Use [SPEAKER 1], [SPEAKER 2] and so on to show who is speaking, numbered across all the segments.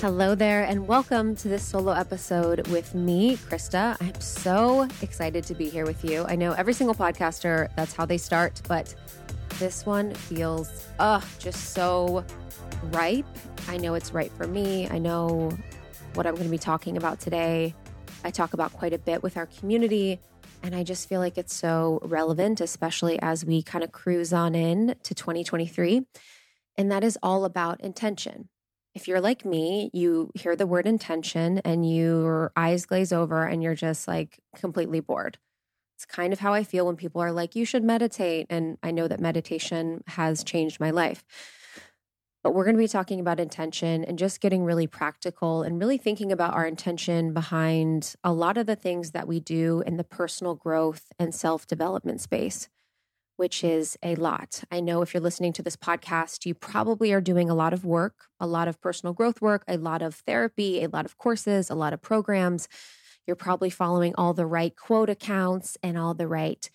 [SPEAKER 1] Hello there, and welcome to this solo episode with me, Krista. I'm so excited to be here with you. I know every single podcaster, that's how they start, but this one feels, ugh, just so ripe. I know it's right for me. I know what I'm going to be talking about today. I talk about quite a bit with our community, and I just feel like it's so relevant, especially as we kind of cruise on in to 2023. And that is all about intention if you're like me, you hear the word intention and your eyes glaze over and you're just like completely bored. It's kind of how I feel when people are like, you should meditate. And I know that meditation has changed my life. But we're going to be talking about intention and just getting really practical and really thinking about our intention behind a lot of the things that we do in the personal growth and self development space which is a lot. I know if you're listening to this podcast, you probably are doing a lot of work, a lot of personal growth work, a lot of therapy, a lot of courses, a lot of programs. You're probably following all the right quote accounts and all the right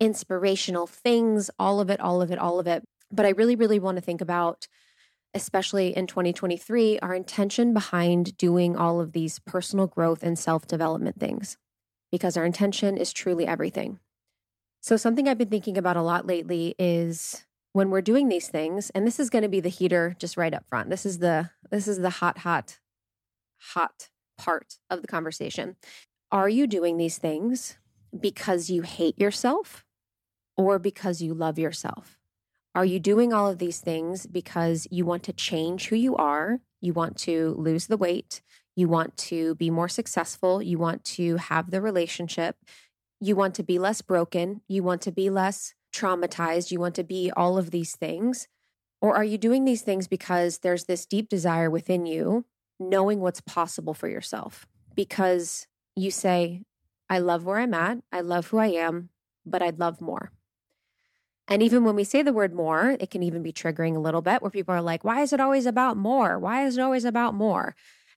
[SPEAKER 1] inspirational things, all of it, all of it, all of it. But I really, really want to think about, especially in 2023, our intention behind doing all of these personal growth and self development things, because our intention is truly everything. So, something I've been thinking about a lot lately is when we're doing these things, and this is going to be the heater just right up front. This is the this is the hot, hot, hot part of the conversation. Are you doing these things because you hate yourself or because you love yourself? Are you doing all of these things because you want to change who you are? You want to lose the weight. You want to be more successful. You want to have the relationship. You want to be less broken. You want to be less traumatized. You want to be all of these things. Or are you doing these things because there's this deep desire within you, knowing what's possible for yourself? Because you say, I love where I'm at, I love who I am, but I'd love more. And even when we say the word more, it can even be triggering a little bit where people are like, why is it always about more? Why is it always about more?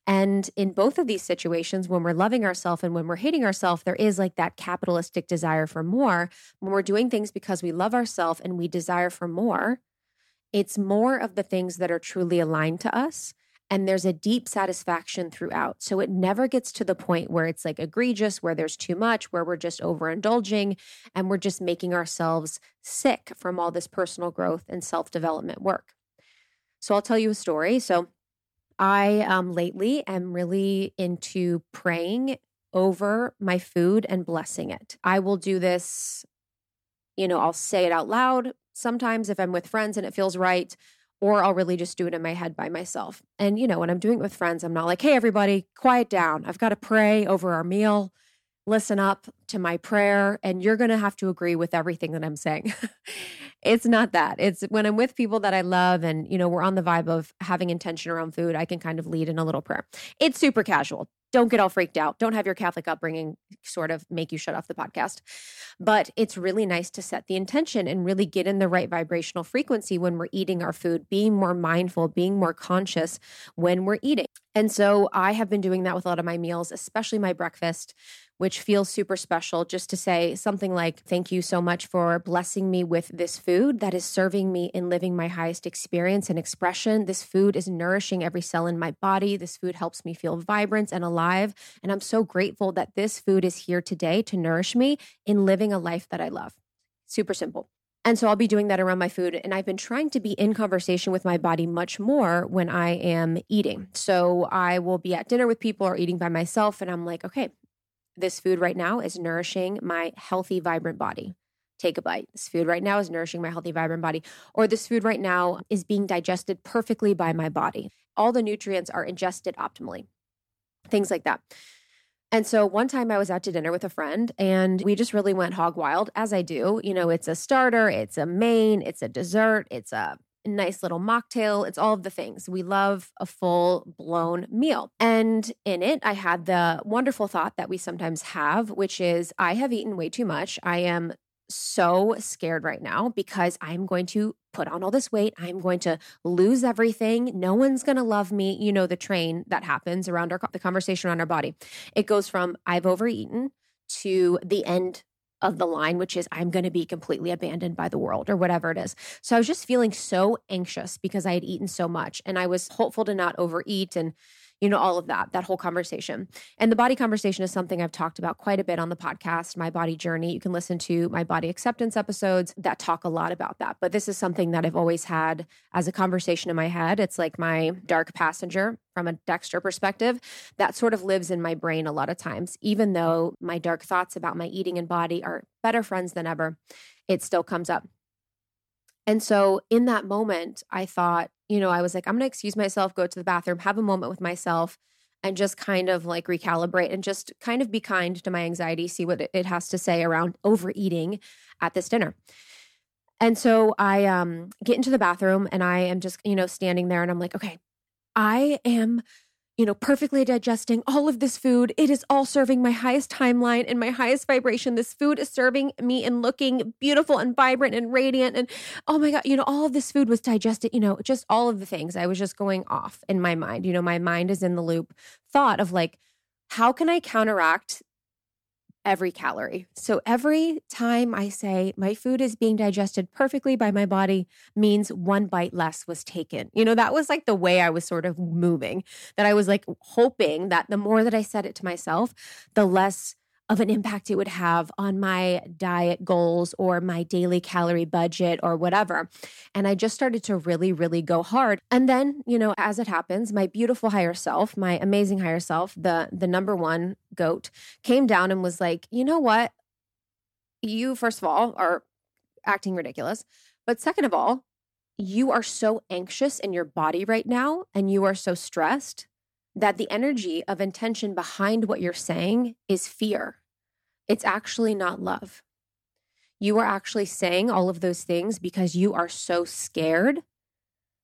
[SPEAKER 1] And in both of these situations, when we're loving ourselves and when we're hating ourselves, there is like that capitalistic desire for more. When we're doing things because we love ourselves and we desire for more, it's more of the things that are truly aligned to us. And there's a deep satisfaction throughout. So it never gets to the point where it's like egregious, where there's too much, where we're just overindulging and we're just making ourselves sick from all this personal growth and self development work. So I'll tell you a story. So I um, lately am really into praying over my food and blessing it. I will do this, you know, I'll say it out loud sometimes if I'm with friends and it feels right, or I'll really just do it in my head by myself. And, you know, when I'm doing it with friends, I'm not like, hey, everybody, quiet down. I've got to pray over our meal. Listen up to my prayer, and you're going to have to agree with everything that I'm saying. it's not that. It's when I'm with people that I love and, you know, we're on the vibe of having intention around food, I can kind of lead in a little prayer. It's super casual. Don't get all freaked out. Don't have your Catholic upbringing sort of make you shut off the podcast. But it's really nice to set the intention and really get in the right vibrational frequency when we're eating our food, being more mindful, being more conscious when we're eating. And so I have been doing that with a lot of my meals, especially my breakfast which feels super special just to say something like, Thank you so much for blessing me with this food that is serving me in living my highest experience and expression. This food is nourishing every cell in my body. This food helps me feel vibrant and alive. And I'm so grateful that this food is here today to nourish me in living a life that I love. Super simple. And so I'll be doing that around my food. And I've been trying to be in conversation with my body much more when I am eating. So I will be at dinner with people or eating by myself. And I'm like, okay, this food right now is nourishing my healthy, vibrant body. Take a bite. This food right now is nourishing my healthy, vibrant body. Or this food right now is being digested perfectly by my body. All the nutrients are ingested optimally. Things like that. And so one time I was out to dinner with a friend and we just really went hog wild, as I do. You know, it's a starter, it's a main, it's a dessert, it's a nice little mocktail. It's all of the things. We love a full blown meal. And in it, I had the wonderful thought that we sometimes have, which is I have eaten way too much. I am so scared right now because I'm going to put on all this weight. I'm going to lose everything. No one's going to love me. You know, the train that happens around our, the conversation around our body. It goes from I've overeaten to the end of the line, which is I'm going to be completely abandoned by the world or whatever it is. So I was just feeling so anxious because I had eaten so much and I was hopeful to not overeat and you know, all of that, that whole conversation. And the body conversation is something I've talked about quite a bit on the podcast, My Body Journey. You can listen to my body acceptance episodes that talk a lot about that. But this is something that I've always had as a conversation in my head. It's like my dark passenger from a Dexter perspective that sort of lives in my brain a lot of times. Even though my dark thoughts about my eating and body are better friends than ever, it still comes up. And so in that moment, I thought, you know, I was like, I'm going to excuse myself, go to the bathroom, have a moment with myself, and just kind of like recalibrate and just kind of be kind to my anxiety, see what it has to say around overeating at this dinner. And so I um, get into the bathroom and I am just, you know, standing there and I'm like, okay, I am you know, perfectly digesting all of this food. It is all serving my highest timeline and my highest vibration. This food is serving me and looking beautiful and vibrant and radiant. And oh my God, you know, all of this food was digested, you know, just all of the things. I was just going off in my mind. You know, my mind is in the loop thought of like, how can I counteract every calorie. So every time I say my food is being digested perfectly by my body means one bite less was taken. You know, that was like the way I was sort of moving, that I was like hoping that the more that I said it to myself, the less of an impact it would have on my diet goals or my daily calorie budget or whatever. And I just started to really, really go hard. And then, you know, as it happens, my beautiful higher self, my amazing higher self, the the number one goat, came down and was like, you know what? You, first of all, are acting ridiculous. But second of all, you are so anxious in your body right now and you are so stressed that the energy of intention behind what you're saying is fear. It's actually not love. You are actually saying all of those things because you are so scared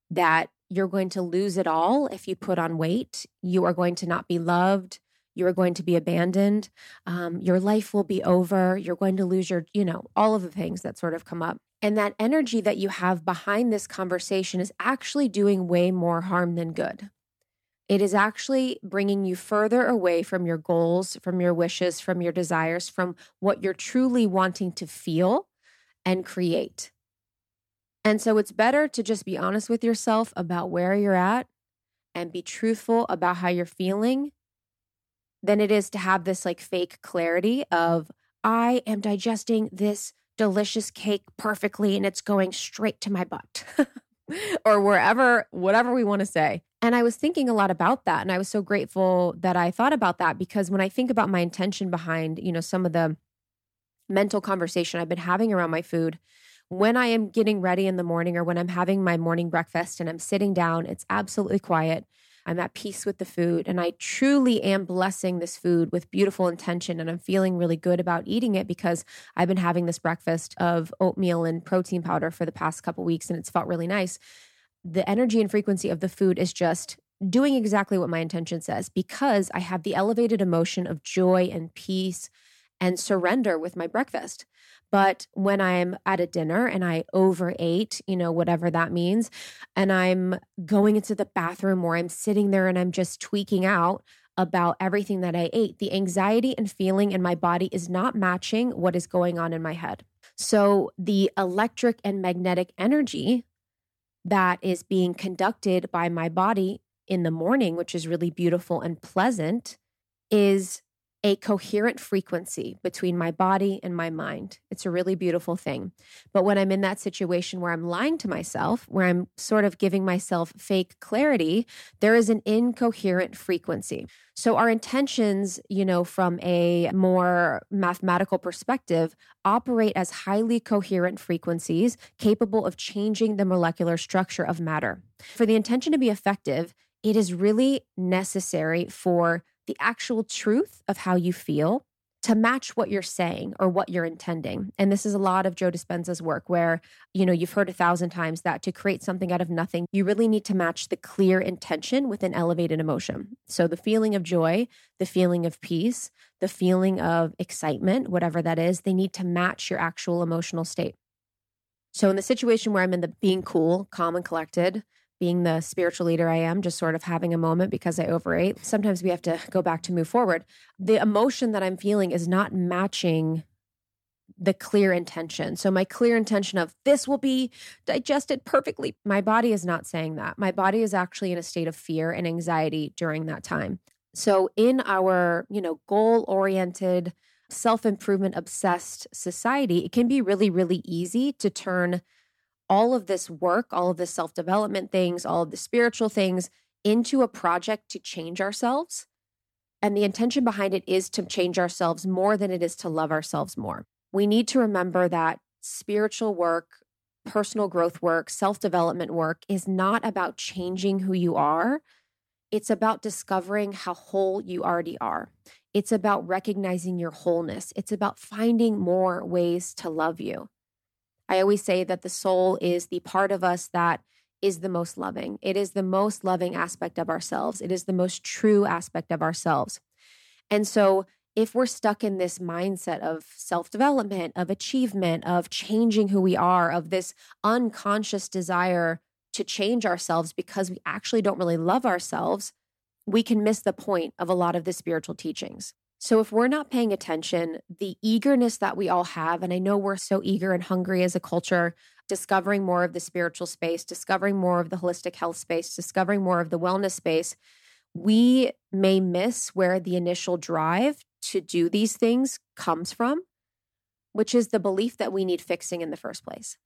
[SPEAKER 1] that you're going to lose it all if you put on weight. You are going to not be loved. You are going to be abandoned. Um, your life will be over. You're going to lose your, you know, all of the things that sort of come up. And that energy that you have behind this conversation is actually doing way more harm than good. It is actually bringing you further away from your goals, from your wishes, from your desires, from what you're truly wanting to feel and create. And so it's better to just be honest with yourself about where you're at and be truthful about how you're feeling than it is to have this like fake clarity of, I am digesting this delicious cake perfectly and it's going straight to my butt. or wherever, whatever we want to say. And I was thinking a lot about that. And I was so grateful that I thought about that because when I think about my intention behind, you know, some of the mental conversation I've been having around my food, when I am getting ready in the morning or when I'm having my morning breakfast and I'm sitting down, it's absolutely quiet. I'm at peace with the food and I truly am blessing this food with beautiful intention and I'm feeling really good about eating it because I've been having this breakfast of oatmeal and protein powder for the past couple weeks and it's felt really nice. The energy and frequency of the food is just doing exactly what my intention says because I have the elevated emotion of joy and peace and surrender with my breakfast. But when I'm at a dinner and I overate, you know, whatever that means, and I'm going into the bathroom or I'm sitting there and I'm just tweaking out about everything that I ate, the anxiety and feeling in my body is not matching what is going on in my head. So the electric and magnetic energy that is being conducted by my body in the morning, which is really beautiful and pleasant, is a coherent frequency between my body and my mind. It's a really beautiful thing. But when I'm in that situation where I'm lying to myself, where I'm sort of giving myself fake clarity, there is an incoherent frequency. So our intentions, you know, from a more mathematical perspective, operate as highly coherent frequencies capable of changing the molecular structure of matter. For the intention to be effective, it is really necessary for the actual truth of how you feel to match what you're saying or what you're intending. And this is a lot of Joe Dispenza's work where, you know, you've heard a thousand times that to create something out of nothing, you really need to match the clear intention with an elevated emotion. So the feeling of joy, the feeling of peace, the feeling of excitement, whatever that is, they need to match your actual emotional state. So in the situation where I'm in the being cool, calm and collected, being the spiritual leader I am, just sort of having a moment because I overate. Sometimes we have to go back to move forward. The emotion that I'm feeling is not matching the clear intention. So, my clear intention of this will be digested perfectly. My body is not saying that. My body is actually in a state of fear and anxiety during that time. So, in our, you know, goal oriented, self improvement obsessed society, it can be really, really easy to turn all of this work, all of the self development things, all of the spiritual things into a project to change ourselves. And the intention behind it is to change ourselves more than it is to love ourselves more. We need to remember that spiritual work, personal growth work, self development work is not about changing who you are. It's about discovering how whole you already are. It's about recognizing your wholeness. It's about finding more ways to love you. I always say that the soul is the part of us that is the most loving. It is the most loving aspect of ourselves. It is the most true aspect of ourselves. And so, if we're stuck in this mindset of self development, of achievement, of changing who we are, of this unconscious desire to change ourselves because we actually don't really love ourselves, we can miss the point of a lot of the spiritual teachings. So, if we're not paying attention, the eagerness that we all have, and I know we're so eager and hungry as a culture, discovering more of the spiritual space, discovering more of the holistic health space, discovering more of the wellness space, we may miss where the initial drive to do these things comes from, which is the belief that we need fixing in the first place.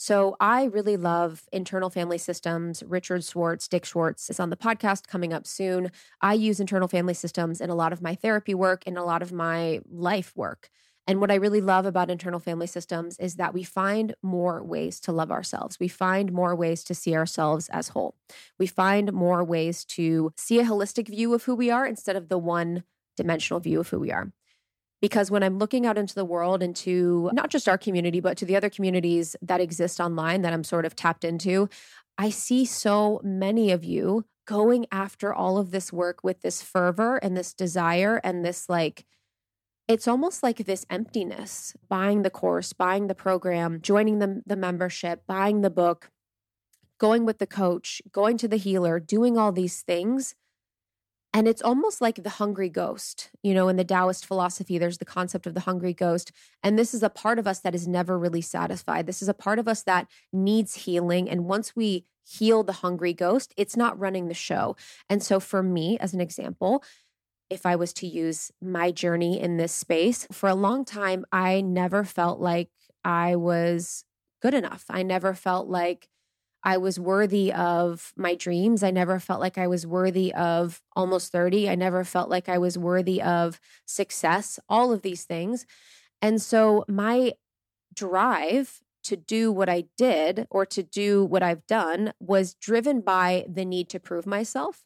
[SPEAKER 1] So I really love internal family systems. Richard Schwartz, Dick Schwartz is on the podcast coming up soon. I use internal family systems in a lot of my therapy work and a lot of my life work. And what I really love about internal family systems is that we find more ways to love ourselves. We find more ways to see ourselves as whole. We find more ways to see a holistic view of who we are instead of the one dimensional view of who we are because when I'm looking out into the world, into not just our community, but to the other communities that exist online that I'm sort of tapped into, I see so many of you going after all of this work with this fervor and this desire and this like, it's almost like this emptiness buying the course, buying the program, joining the, the membership, buying the book, going with the coach, going to the healer, doing all these things and it's almost like the hungry ghost. You know, in the Taoist philosophy, there's the concept of the hungry ghost. And this is a part of us that is never really satisfied. This is a part of us that needs healing. And once we heal the hungry ghost, it's not running the show. And so, for me, as an example, if I was to use my journey in this space, for a long time, I never felt like I was good enough. I never felt like I was worthy of my dreams. I never felt like I was worthy of almost 30. I never felt like I was worthy of success, all of these things. And so my drive to do what I did or to do what I've done was driven by the need to prove myself,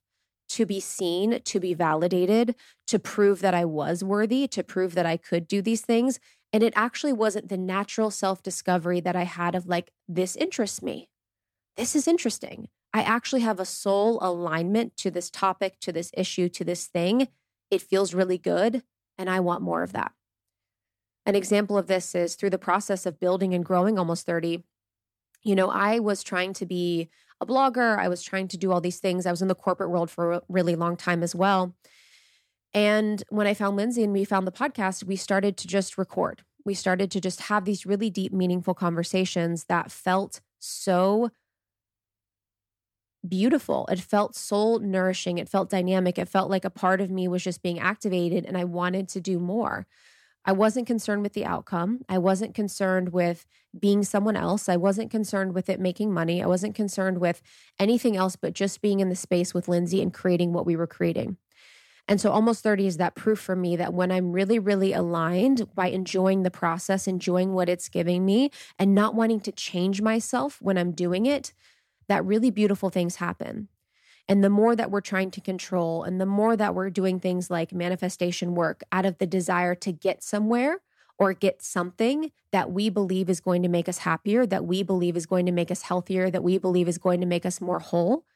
[SPEAKER 1] to be seen, to be validated, to prove that I was worthy, to prove that I could do these things. And it actually wasn't the natural self discovery that I had of like, this interests me this is interesting. I actually have a soul alignment to this topic, to this issue, to this thing. It feels really good, and I want more of that. An example of this is through the process of building and growing almost 30. You know, I was trying to be a blogger, I was trying to do all these things. I was in the corporate world for a really long time as well. And when I found Lindsey and we found the podcast, we started to just record. We started to just have these really deep, meaningful conversations that felt so beautiful. It felt soul nourishing. It felt dynamic. It felt like a part of me was just being activated and I wanted to do more. I wasn't concerned with the outcome. I wasn't concerned with being someone else. I wasn't concerned with it making money. I wasn't concerned with anything else but just being in the space with Lindsey and creating what we were creating. And so almost 30 is that proof for me that when I'm really, really aligned by enjoying the process, enjoying what it's giving me, and not wanting to change myself when I'm doing it, that really beautiful things happen. And the more that we're trying to control, and the more that we're doing things like manifestation work out of the desire to get somewhere or get something that we believe is going to make us happier, that we believe is going to make us healthier, that we believe is going to make us more whole,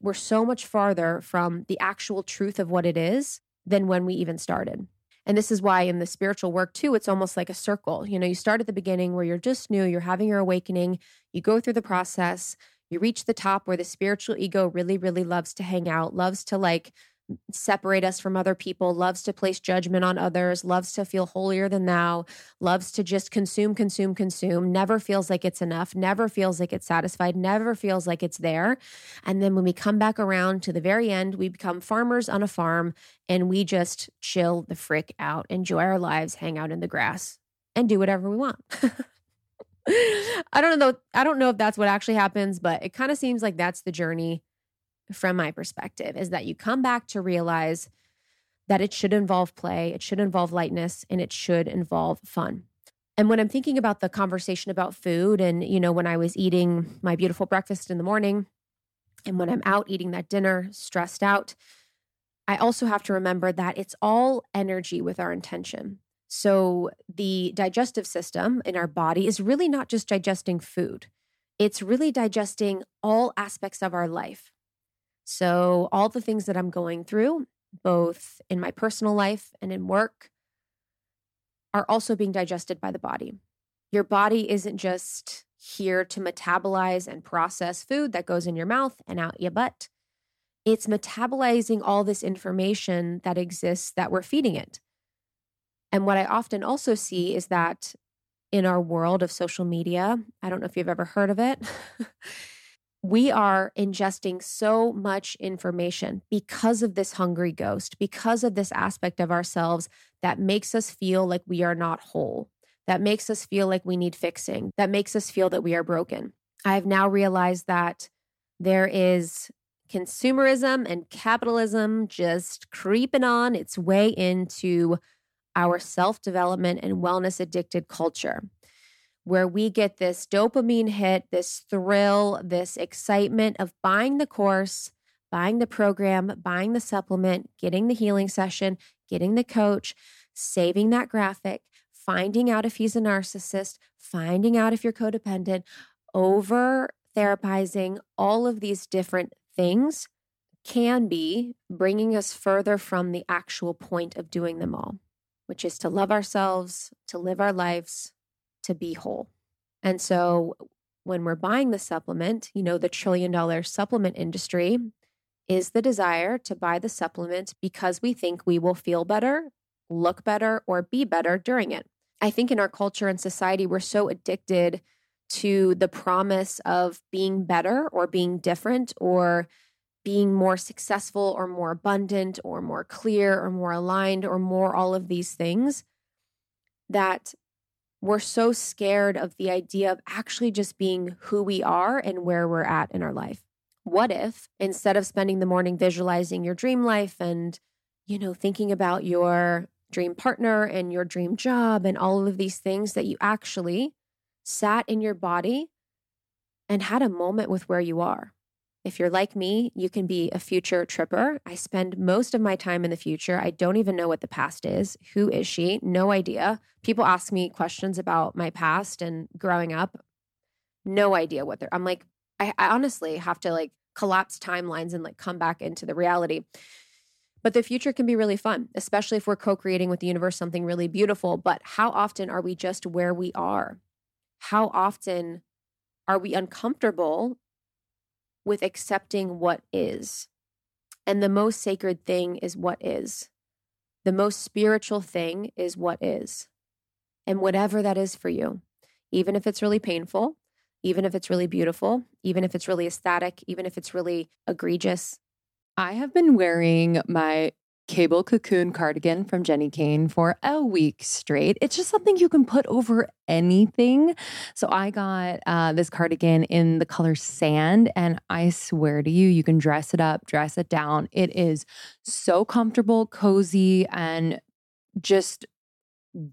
[SPEAKER 1] we're so much farther from the actual truth of what it is than when we even started. And this is why in the spiritual work too, it's almost like a circle. You know, you start at the beginning where you're just new, you're having your awakening, you go through the process, you reach the top where the spiritual ego really, really loves to hang out, loves to like separate us from other people, loves to place judgment on others, loves to feel holier than thou, loves to just consume, consume, consume, never feels like it's enough, never feels like it's satisfied, never feels like it's there. And then when we come back around to the very end, we become farmers on a farm and we just chill the frick out, enjoy our lives, hang out in the grass, and do whatever we want. I don't know. I don't know if that's what actually happens, but it kind of seems like that's the journey from my perspective is that you come back to realize that it should involve play, it should involve lightness, and it should involve fun. And when I'm thinking about the conversation about food, and, you know, when I was eating my beautiful breakfast in the morning, and when I'm out eating that dinner, stressed out, I also have to remember that it's all energy with our intention. So the digestive system in our body is really not just digesting food, it's really digesting all aspects of our life. So, all the things that I'm going through, both in my personal life and in work, are also being digested by the body. Your body isn't just here to metabolize and process food that goes in your mouth and out your butt. It's metabolizing all this information that exists that we're feeding it. And what I often also see is that in our world of social media, I don't know if you've ever heard of it. we are ingesting so much information because of this hungry ghost, because of this aspect of ourselves that makes us feel like we are not whole, that makes us feel like we need fixing, that makes us feel that we are broken. I have now realized that there is consumerism and capitalism just creeping on its way into our self development and wellness addicted culture where we get this dopamine hit, this thrill, this excitement of buying the course, buying the program, buying the supplement, getting the healing session, getting the coach, saving that graphic, finding out if he's a narcissist, finding out if you're codependent, over therapizing, all of these different things can be bringing us further from the actual point of doing them all, which is to love ourselves, to live our lives, to be whole. And so when we're buying the supplement, you know, the trillion dollar supplement industry is the desire to buy the supplement because we think we will feel better, look better, or be better during it. I think in our culture and society, we're so addicted to the promise of being better or being different or being more successful or more abundant or more clear or more aligned or more all of these things that we're so scared of the idea of actually just being who we are and where we're at in our life. What if instead of spending the morning visualizing your dream life and, you know, thinking about your dream partner and your dream job and all of these things, that you actually sat in your body and had a moment with where you are? If you're like me, you can be a future tripper. I spend most of my time in the future. I don't even know what the past is. Who is she? No idea. People ask me questions about my past and growing up. No idea what they're. I'm like, I, I honestly have to like collapse timelines and like come back into the reality. But the future can be really fun, especially if we're co creating with the universe something really beautiful. But how often are we just where we are? How often are we uncomfortable with accepting what is. And the most sacred thing is what is. The most spiritual thing is what is. And whatever that is for you, even if it's really painful, even if it's really beautiful, even if it's really ecstatic, even if it's really egregious.
[SPEAKER 2] I have been wearing my cable cocoon cardigan from Jenni Kayne for a week straight. It's just something you can put over anything. So I got uh, this cardigan in the color sand, and I swear to you, you can dress it up, dress it down. It is so comfortable, cozy, and just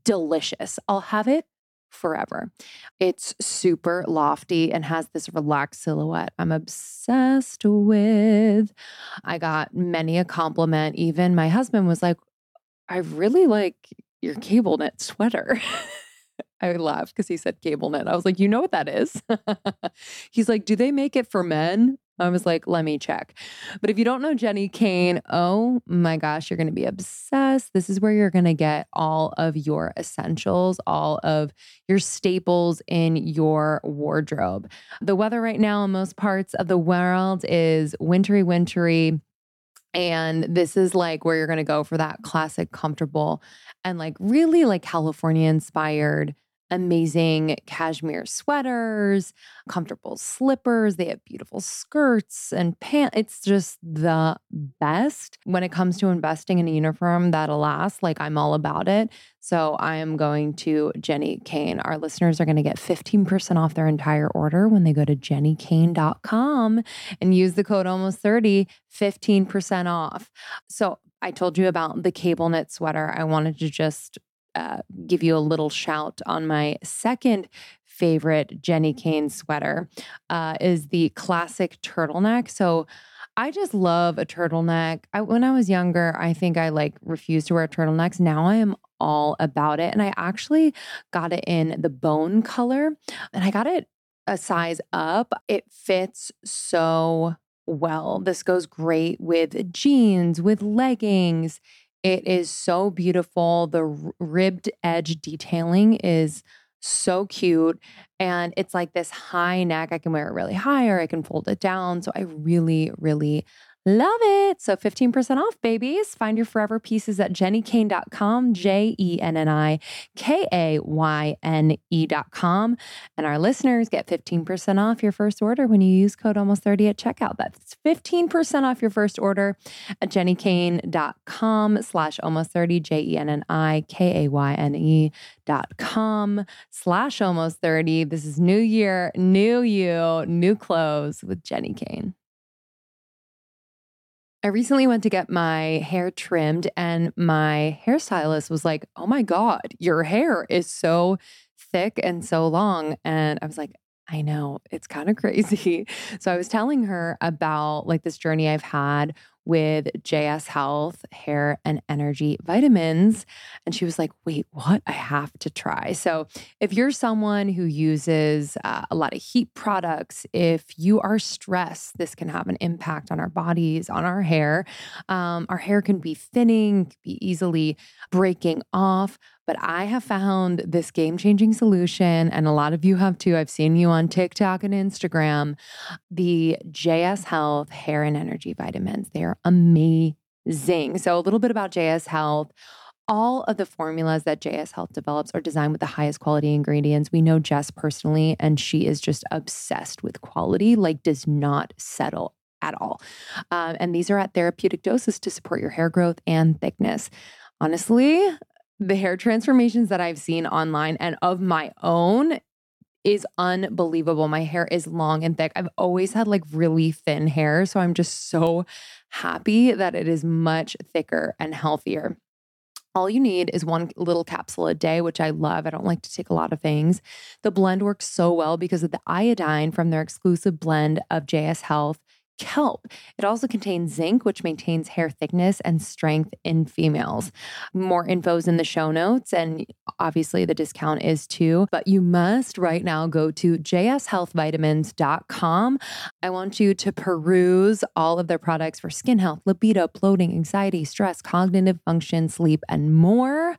[SPEAKER 2] delicious. I'll have it forever. It's super lofty and has this relaxed silhouette I'm obsessed with. I got many a compliment. Even my husband was like, I really like your cable knit sweater. I laughed because he said cable knit. I was like, you know what that is? He's like, do they make it for men? I was like, let me check. But if you don't know Jenni Kayne, oh my gosh, you're going to be obsessed. This is where you're going to get all of your essentials, all of your staples in your wardrobe. The weather right now in most parts of the world is wintry, wintry. And this is like where you're going to go for that classic, comfortable, and like really like California inspired amazing cashmere sweaters, comfortable slippers. They have beautiful skirts and pants. It's just the best when it comes to investing in a uniform that'll last. Like, I'm all about it. So, I am going to Jenni Kayne. Our listeners are going to get 15% off their entire order when they go to jennikayne.com and use the code almost 30, 15% off. So, I told you about the cable knit sweater. I wanted to just uh, give you a little shout on my second favorite Jenni Kayne sweater uh, is the classic turtleneck. So I just love a turtleneck. I, when I was younger, I think I like refused to wear turtlenecks. Now I am all about it. And I actually got it in the bone color and I got it a size up. It fits so well. This goes great with jeans, with leggings. It is so beautiful. The ribbed edge detailing is so cute. And it's like this high neck. I can wear it really high or I can fold it down. So I really, really Love it. So 15% off, babies. Find your forever pieces at jennikayne.com, J E N N I K A Y N E.com. And our listeners get 15% off your first order when you use code almost 30 at checkout. That's 15% off your first order at jennikayne.com slash almost 30, J E N N I K A Y N E dot com slash almost 30. This is new year, new you, new clothes with Jenni Kayne. I recently went to get my hair trimmed, and my hairstylist was like, Oh my God, your hair is so thick and so long. And I was like, I know it's kind of crazy. So I was telling her about like this journey I've had with JS Health hair and energy vitamins. And she was like, wait, what? I have to try. So, if you're someone who uses uh, a lot of heat products, if you are stressed, this can have an impact on our bodies, on our hair. Um, our hair can be thinning, be easily breaking off. But I have found this game changing solution, and a lot of you have too. I've seen you on TikTok and Instagram. The JS Health hair and energy vitamins. They are amazing. So, a little bit about JS Health. All of the formulas that JS Health develops are designed with the highest quality ingredients. We know Jess personally, and she is just obsessed with quality, like, does not settle at all. Um, and these are at therapeutic doses to support your hair growth and thickness. Honestly, the hair transformations that I've seen online and of my own is unbelievable. My hair is long and thick. I've always had like really thin hair. So I'm just so happy that it is much thicker and healthier. All you need is one little capsule a day, which I love. I don't like to take a lot of things. The blend works so well because of the iodine from their exclusive blend of JS Health kelp. It also contains zinc, which maintains hair thickness and strength in females. More info is in the show notes, and obviously the discount is too. But you must right now go to jshealthvitamins.com. I want you to peruse all of their products for skin health, libido, bloating, anxiety, stress, cognitive function, sleep, and more.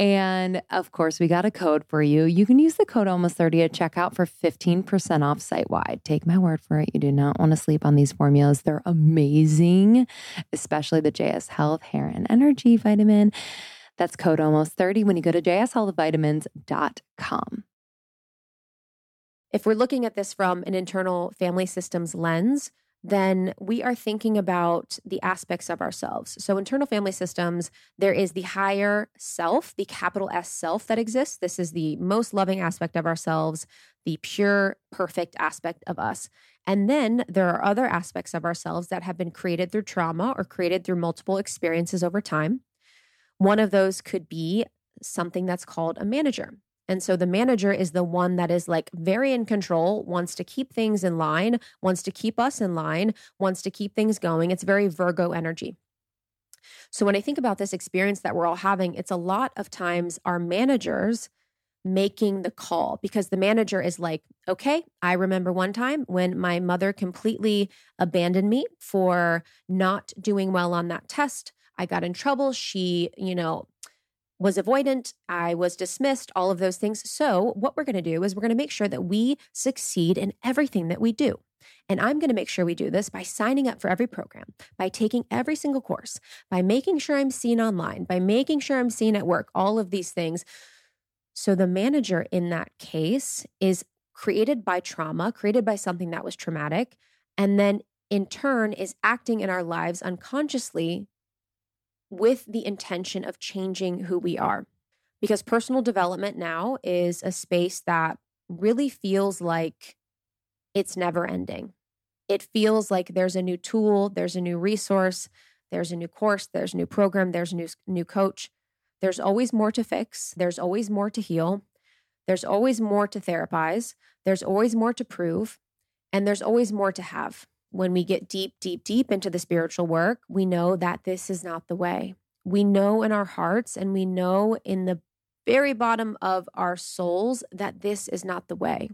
[SPEAKER 2] And of course, we got a code for you. You can use the code almost 30 at checkout for 15% off site wide. Take my word for it. You do not want to sleep on these formulas. They're amazing, especially the JS Health Hair and Energy Vitamin. That's code almost 30 when you go to jshealthvitamins.com.
[SPEAKER 1] If we're looking at this from an internal family systems lens, then we are thinking about the aspects of ourselves. So, internal family systems, there is the higher self, the capital S self that exists. This is the most loving aspect of ourselves, the pure, perfect aspect of us. And then there are other aspects of ourselves that have been created through trauma or created through multiple experiences over time. One of those could be something that's called a manager. And so the manager is the one that is like very in control, wants to keep things in line, wants to keep us in line, wants to keep things going. It's very Virgo energy. So when I think about this experience that we're all having, it's a lot of times our managers making the call because the manager is like, okay, I remember one time when my mother completely abandoned me for not doing well on that test. I got in trouble. She, you know, was avoidant, I was dismissed, all of those things. So, what we're going to do is we're going to make sure that we succeed in everything that we do. And I'm going to make sure we do this by signing up for every program, by taking every single course, by making sure I'm seen online, by making sure I'm seen at work, all of these things. So the manager in that case is created by trauma, created by something that was traumatic, and then in turn is acting in our lives unconsciously with the intention of changing who we are. Because personal development now is a space that really feels like it's never ending. It feels like there's a new tool, there's a new resource, there's a new course, there's a new program, there's a new, new coach. There's always more to fix, there's always more to heal, there's always more to therapize, there's always more to prove, and there's always more to have. When we get deep, deep, deep into the spiritual work, we know that this is not the way. We know in our hearts and we know in the very bottom of our souls that this is not the way.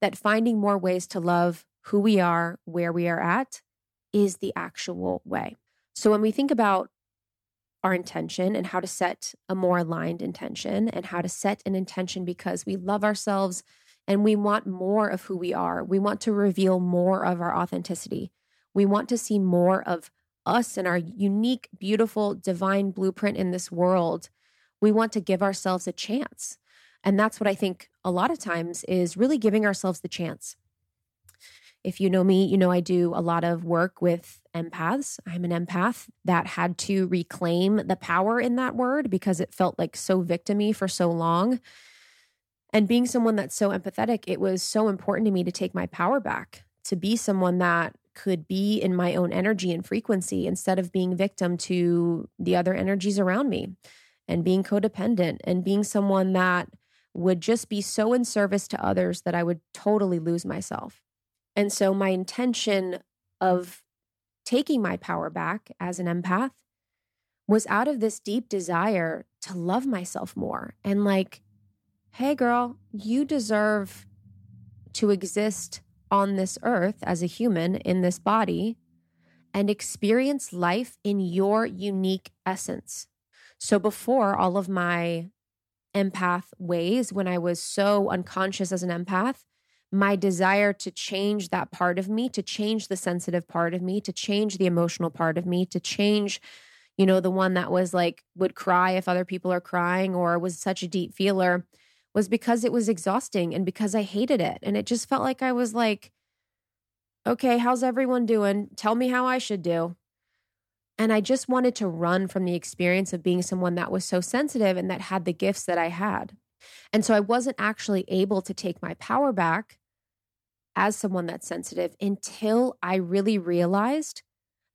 [SPEAKER 1] That finding more ways to love who we are, where we are at, is the actual way. So when we think about our intention and how to set a more aligned intention and how to set an intention because we love ourselves and we want more of who we are. We want to reveal more of our authenticity. We want to see more of us and our unique, beautiful, divine blueprint in this world. We want to give ourselves a chance. And that's what I think a lot of times is really giving ourselves the chance. If you know me, you know I do a lot of work with empaths. I'm an empath that had to reclaim the power in that word because it felt like so victimy for so long. And being someone that's so empathetic, it was so important to me to take my power back, to be someone that could be in my own energy and frequency instead of being victim to the other energies around me and being codependent and being someone that would just be so in service to others that I would totally lose myself. And so my intention of taking my power back as an empath was out of this deep desire to love myself more and like, hey, girl, you deserve to exist on this earth as a human in this body and experience life in your unique essence. So before all of my empath ways, when I was so unconscious as an empath, my desire to change that part of me, to change the sensitive part of me, to change the emotional part of me, to change, you know, the one that was like would cry if other people are crying or was such a deep feeler was because it was exhausting and because I hated it. And it just felt like I was like, okay, how's everyone doing? Tell me how I should do. And I just wanted to run from the experience of being someone that was so sensitive and that had the gifts that I had. And so I wasn't actually able to take my power back as someone that's sensitive until I really realized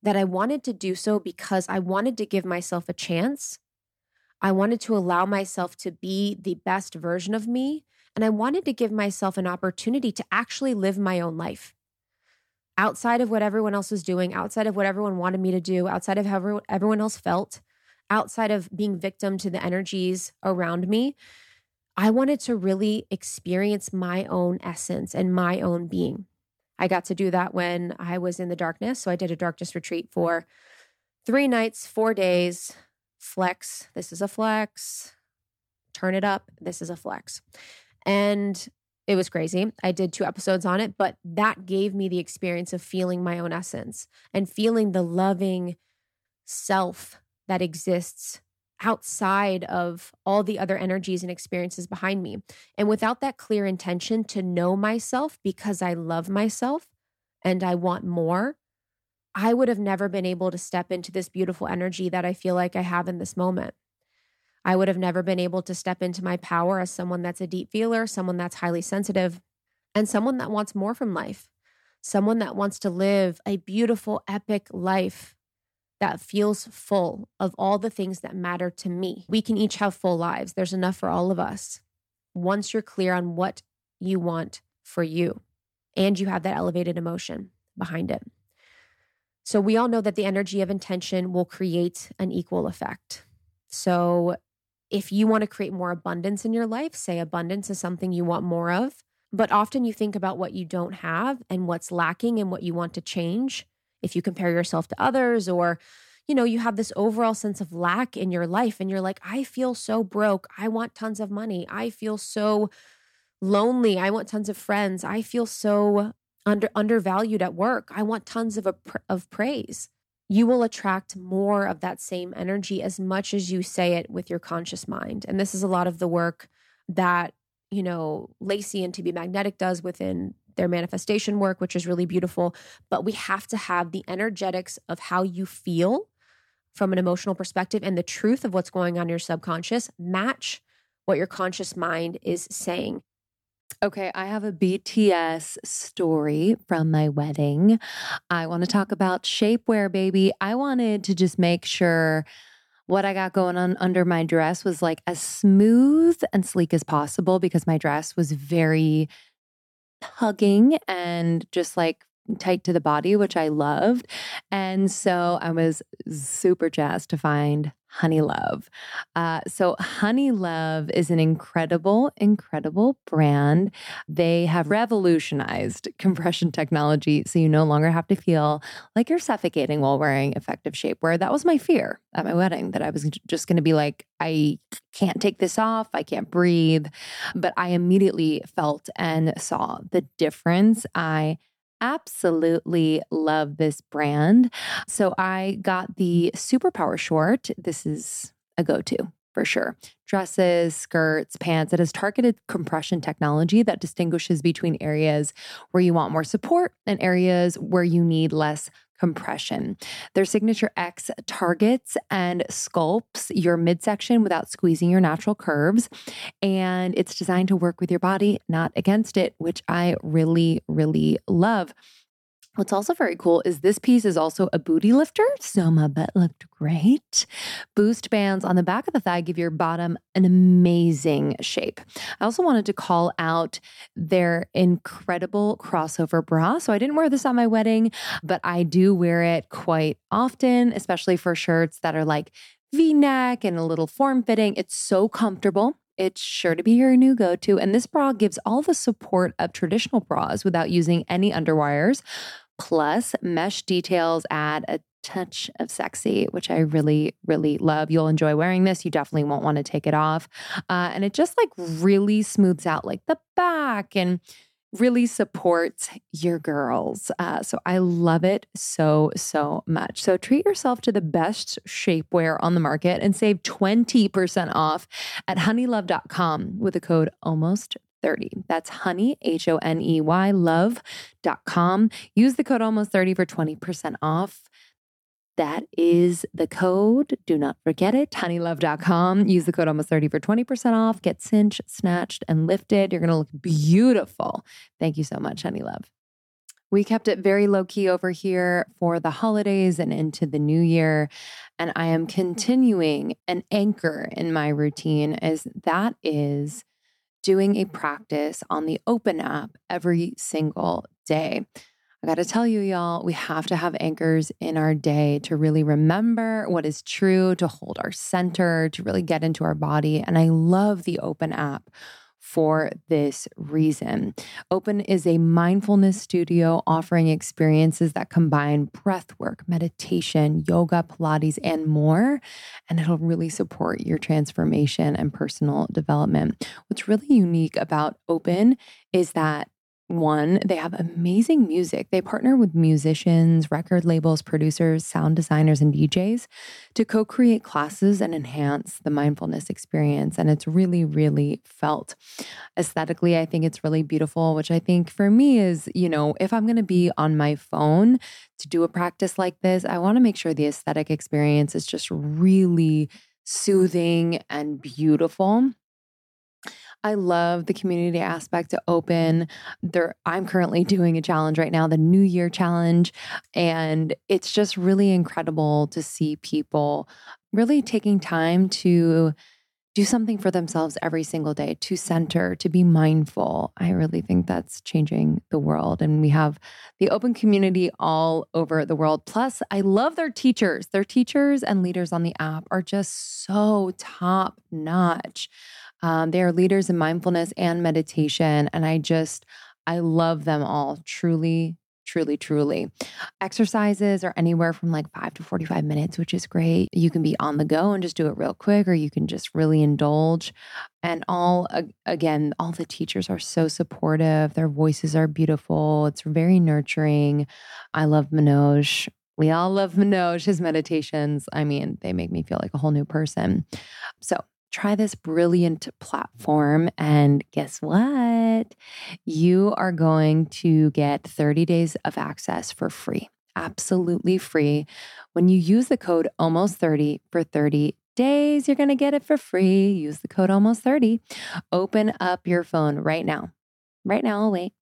[SPEAKER 1] that I wanted to do so because I wanted to give myself a chance. I wanted to allow myself to be the best version of me. And I wanted to give myself an opportunity to actually live my own life outside of what everyone else was doing, outside of what everyone wanted me to do, outside of how everyone else felt, outside of being victim to the energies around me. I wanted to really experience my own essence and my own being. I got to do that when I was in the darkness. So I did a darkness retreat for three nights, four days. Flex. This is a flex. Turn it up. This is a flex. And it was crazy. I did two episodes on it, but that gave me the experience of feeling my own essence and feeling the loving self that exists outside of all the other energies and experiences behind me. And without that clear intention to know myself because I love myself and I want more, I would have never been able to step into this beautiful energy that I feel like I have in this moment. I would have never been able to step into my power as someone that's a deep feeler, someone that's highly sensitive, and someone that wants more from life, someone that wants to live a beautiful, epic life that feels full of all the things that matter to me. We can each have full lives. There's enough for all of us. Once you're clear on what you want for you and you have that elevated emotion behind it. So, we all know that the energy of intention will create an equal effect. So, if you want to create more abundance in your life, say abundance is something you want more of, but often you think about what you don't have and what's lacking and what you want to change if you compare yourself to others or you know, you have this overall sense of lack in your life and you're like, I feel so broke. I want tons of money. I feel so lonely. I want tons of friends. I feel so under undervalued at work. I want tons of of praise. You will attract more of that same energy as much as you say it with your conscious mind. And this is a lot of the work that, you know, Lacy and To Be Magnetic does within their manifestation work, which is really beautiful. But we have to have the energetics of how you feel from an emotional perspective and the truth of what's going on in your subconscious match what your conscious mind is saying.
[SPEAKER 2] Okay, I have a BTS story from my wedding. I want to talk about shapewear, baby. I wanted to just make sure what I got going on under my dress was like as smooth and sleek as possible because my dress was very hugging and just like tight to the body, which I loved. And so I was super jazzed to find Honeylove. Uh, so, Honeylove is an incredible, incredible brand. They have revolutionized compression technology. So, you no longer have to feel like you're suffocating while wearing effective shapewear. That was my fear at my wedding that I was just going to be like, I can't take this off. I can't breathe. But I immediately felt and saw the difference. I absolutely love this brand. So I got the Superpower short. This is a go to for sure. Dresses, skirts, pants. It has targeted compression technology that distinguishes between areas where you want more support and areas where you need less compression. Their signature X targets and sculpts your midsection without squeezing your natural curves. And it's designed to work with your body, not against it, which I really, really love. What's also very cool is this piece is also a booty lifter, so my butt looked great. Boost bands on the back of the thigh give your bottom an amazing shape. I also wanted to call out their incredible crossover bra. So I didn't wear this on my wedding, but I do wear it quite often, especially for shirts that are like v neck and a little form fitting. It's so comfortable. It's sure to be your new go to. And this bra gives all the support of traditional bras without using any underwires. Plus, mesh details add a touch of sexy, which I really, really love. You'll enjoy wearing this. You definitely won't want to take it off. Uh, and it just like really smooths out like the back and really supports your girls. Uh, so I love it so, so much. So treat yourself to the best shapewear on the market and save 20% off at honeylove.com with the code almost 30. That's honey, H O N E Y, love.com. Use the code almost 30 for 20% off. That is the code. Do not forget it. Honeylove.com. Use the code almost 30 for 20% off. Get cinched, snatched, and lifted. You're going to look beautiful. Thank you so much, Honeylove. We kept it very low key over here for the holidays and into the new year. And I am continuing an anchor in my routine as that is doing a practice on the open app every single day. I got to tell you, y'all, we have to have anchors in our day to really remember what is true, to hold our center, to really get into our body. And I love the Open app for this reason. Open is a mindfulness studio offering experiences that combine breath work, meditation, yoga, Pilates, and more. And it'll really support your transformation and personal development. What's really unique about Open is that one, they have amazing music. They partner with musicians, record labels, producers, sound designers, and DJs to co create classes and enhance the mindfulness experience. And it's really, really felt. Aesthetically, I think it's really beautiful, which I think for me is, you know, if I'm going to be on my phone to do a practice like this, I want to make sure the aesthetic experience is just really soothing and beautiful. I love the community aspect to open. There I'm currently doing a challenge right now, the New Year challenge, and it's just really incredible to see people really taking time to do something for themselves every single day to center, to be mindful. I really think that's changing the world. And we have the open community all over the world. Plus, I love their teachers. Their teachers and leaders on the app are just so top notch. Um, they are leaders in mindfulness and meditation. And I just, I love them all. Truly, truly, truly. Exercises are anywhere from like five to 45 minutes, which is great. You can be on the go and just do it real quick, or you can just really indulge. And all, again, all the teachers are so supportive. Their voices are beautiful. It's very nurturing. I love Manoj. We all love Manoj, his meditations. I mean, they make me feel like a whole new person. So try this brilliant platform. And guess what? You are going to get 30 days of access for free, absolutely free. When you use the code almost 30 for 30 days, you're going to get it for free. Use the code almost 30. Open up your phone right now. Right now, I'll wait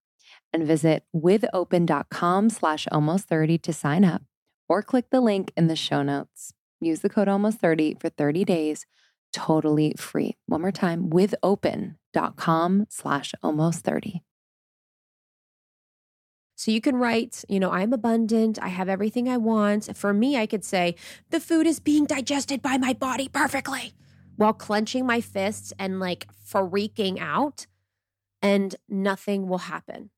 [SPEAKER 2] and visit withopen.com slash almost 30 to sign up or click the link in the show notes. Use the code almost 30 for 30 days totally free. One more time, withopen.com slash almost 30.
[SPEAKER 1] So you can write, you know, I'm abundant. I have everything I want. For me, I could say, the food is being digested by my body perfectly while clenching my fists and like freaking out, and nothing will happen.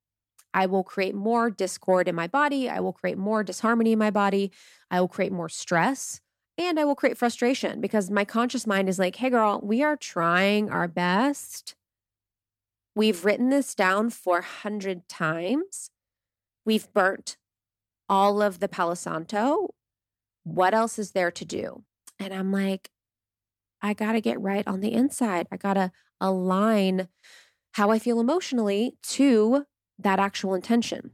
[SPEAKER 1] I will create more discord in my body. I will create more disharmony in my body. I will create more stress and I will create frustration because my conscious mind is like, hey, girl, we are trying our best. We've written this down 400 times. We've burnt all of the Palo Santo. What else is there to do? And I'm like, I got to get right on the inside. I got to align how I feel emotionally to that actual intention.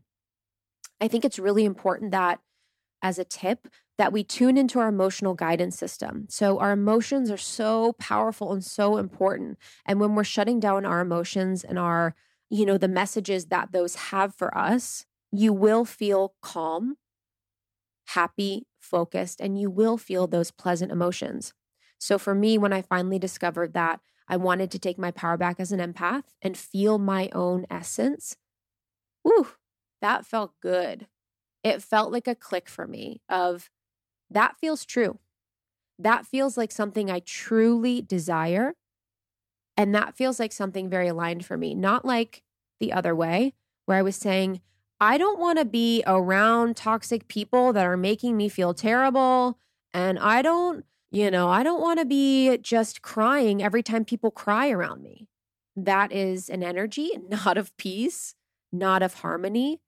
[SPEAKER 1] I think it's really important that as a tip that we tune into our emotional guidance system. So, our emotions are so powerful and so important. And when we're shutting down our emotions and our, you know, the messages that those have for us, you will feel calm, happy, focused, and you will feel those pleasant emotions. So, for me, when I finally discovered that I wanted to take my power back as an empath and feel my own essence, whew, that felt good it felt like a click for me of that feels true. That feels like something I truly desire. And that feels like something very aligned for me, not like the other way, where I was saying, I don't want to be around toxic people that are making me feel terrible. And I don't, you know, I don't want to be just crying every time people cry around me. That is an energy not of peace, not of harmony,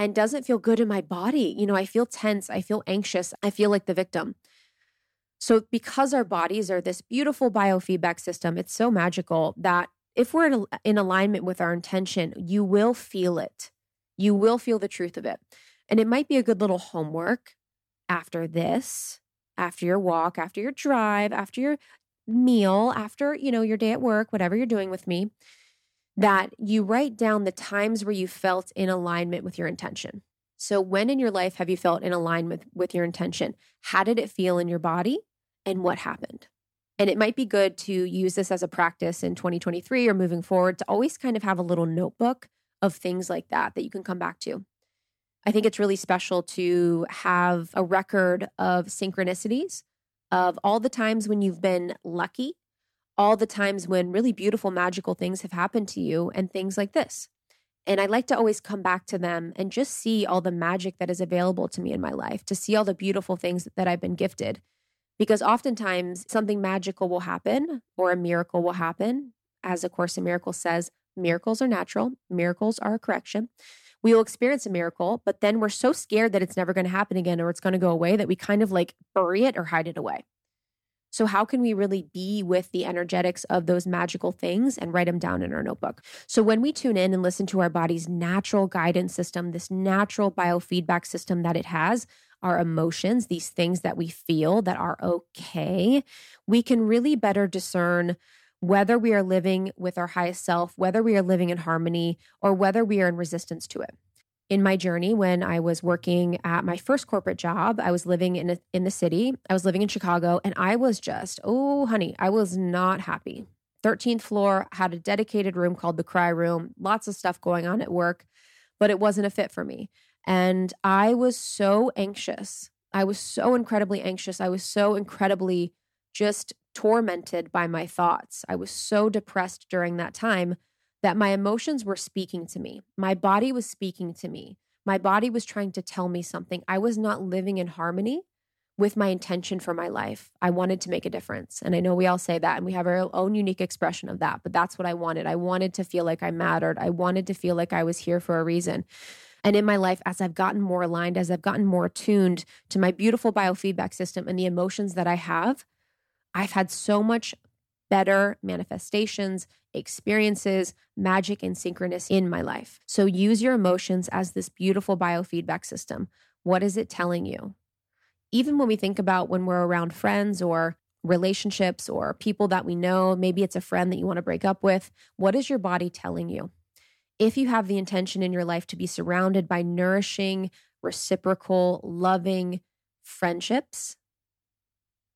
[SPEAKER 1] and doesn't feel good in my body. You know, I feel tense, I feel anxious, I feel like the victim. So, because our bodies are this beautiful biofeedback system, it's so magical that if we're in, alignment with our intention, you will feel it. You will feel the truth of it. And it might be a good little homework after this, after your walk, after your drive, after your meal, after, you know, your day at work, whatever you're doing with me, that you write down the times where you felt in alignment with your intention. So, when in your life have you felt in alignment with, your intention? How did it feel in your body? And what happened? And it might be good to use this as a practice in 2023 or moving forward to always kind of have a little notebook of things like that that you can come back to. I think it's really special to have a record of synchronicities of all the times when you've been lucky all the times when really beautiful, magical things have happened to you and things like this. And I like to always come back to them and just see all the magic that is available to me in my life, to see all the beautiful things that I've been gifted. Because oftentimes something magical will happen or a miracle will happen. As A Course in Miracles says, miracles are natural, miracles are a correction. We will experience a miracle, but then we're so scared that it's never going to happen again or it's going to go away that we kind of like bury it or hide it away. So, how can we really be with the energetics of those magical things and write them down in our notebook? So, when we tune in and listen to our body's natural guidance system, this natural biofeedback system that it has, our emotions, these things that we feel that are okay, we can really better discern whether we are living with our highest self, whether we are living in harmony, or whether we are in resistance to it in my journey when I was working at my first corporate job. I was living in a, in the city. I was living in Chicago and I was just, oh honey, I was not happy. 13th floor had a dedicated room called the cry room. Lots of stuff going on at work, but it wasn't a fit for me. And I was so anxious. I was so incredibly anxious. I was so incredibly just tormented by my thoughts. I was so depressed during that time that my emotions were speaking to me. My body was speaking to me. My body was trying to tell me something. I was not living in harmony with my intention for my life. I wanted to make a difference. And I know we all say that and we have our own unique expression of that, but that's what I wanted. I wanted to feel like I mattered. I wanted to feel like I was here for a reason. And in my life, as I've gotten more aligned, as I've gotten more attuned to my beautiful biofeedback system and the emotions that I have, I've had so much better manifestations, experiences, magic, and synchronous in my life. So use your emotions as this beautiful biofeedback system. What is it telling you? even when we think about when we're around friends or relationships or people that we know, maybe it's a friend that you want to break up with, what is your body telling you? If you have the intention in your life to be surrounded by nourishing, reciprocal, loving friendships,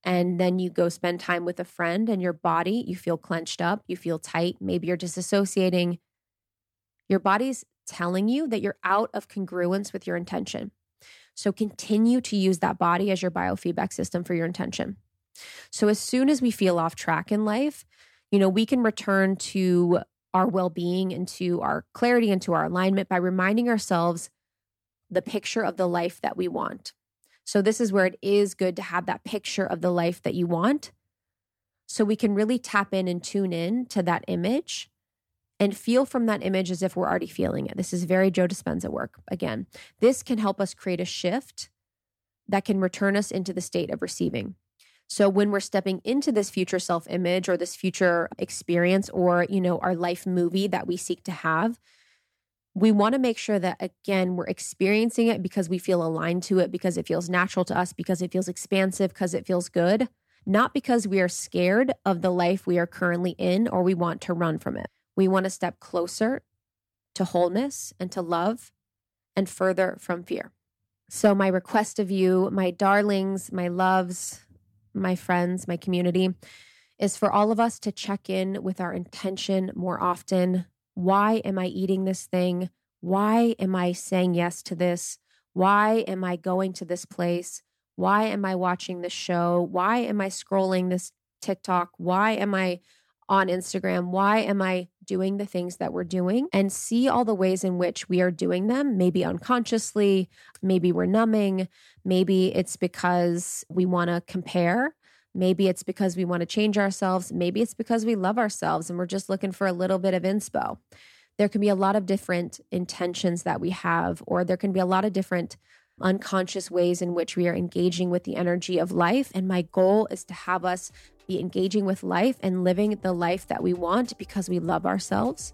[SPEAKER 1] and then you go spend time with a friend and your body, you feel clenched up, you feel tight, maybe you're disassociating, your body's telling you that you're out of congruence with your intention. So continue to use that body as your biofeedback system for your intention. So as soon as we feel off track in life, you know, we can return to our well being and to our clarity and to our alignment by reminding ourselves the picture of the life that we want. So, this is where it is good to have that picture of the life that you want. So, we can really tap in and tune in to that image and feel from that image as if we're already feeling it. This is very Joe Dispenza work. Again, this can help us create a shift that can return us into the state of receiving. So when we're stepping into this future self-image or this future experience or, you know, our life movie that we seek to have, we want to make sure that again we're experiencing it because we feel aligned to it because it feels natural to us because it feels expansive because it feels good not because we are scared of the life we are currently in or we want to run from it we want to step closer to wholeness and to love and further from fear. So, my request of you, my darlings, my loves, my friends, my community, is for all of us to check in with our intention more often. Why am I eating this thing? Why am I saying yes to this? Why am I going to this place? Why am I watching this show? Why am I scrolling this TikTok? Why am I on Instagram. Why am I doing the things that we're doing? And see all the ways in which we are doing them, maybe unconsciously, maybe we're numbing, maybe it's because we want to compare. Maybe it's because we want to change ourselves. Maybe it's because we love ourselves and we're just looking for a little bit of inspo. There can be a lot of different intentions that we have, or there can be a lot of different unconscious ways in which we are engaging with the energy of life. And my goal is to have us be engaging with life and living the life that we want because we love ourselves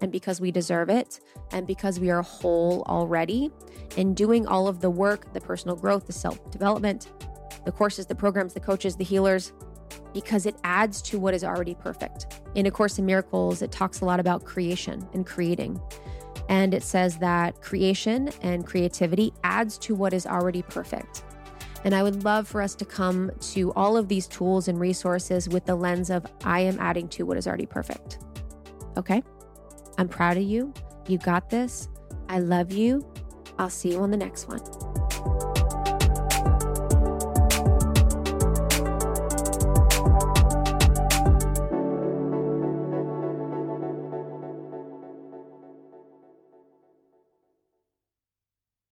[SPEAKER 1] and because we deserve it and because we are whole already and doing all of the work, the personal growth, the self development, the courses, the programs, the coaches, the healers, because it adds to what is already perfect. In A Course in Miracles, it talks a lot about creation and creating. And it says that creation and creativity adds to what is already perfect. And I would love for us to come to all of these tools and resources with the lens of I am adding to what is already perfect. Okay? I'm proud of you. You got this. I love you. I'll see you on the next one.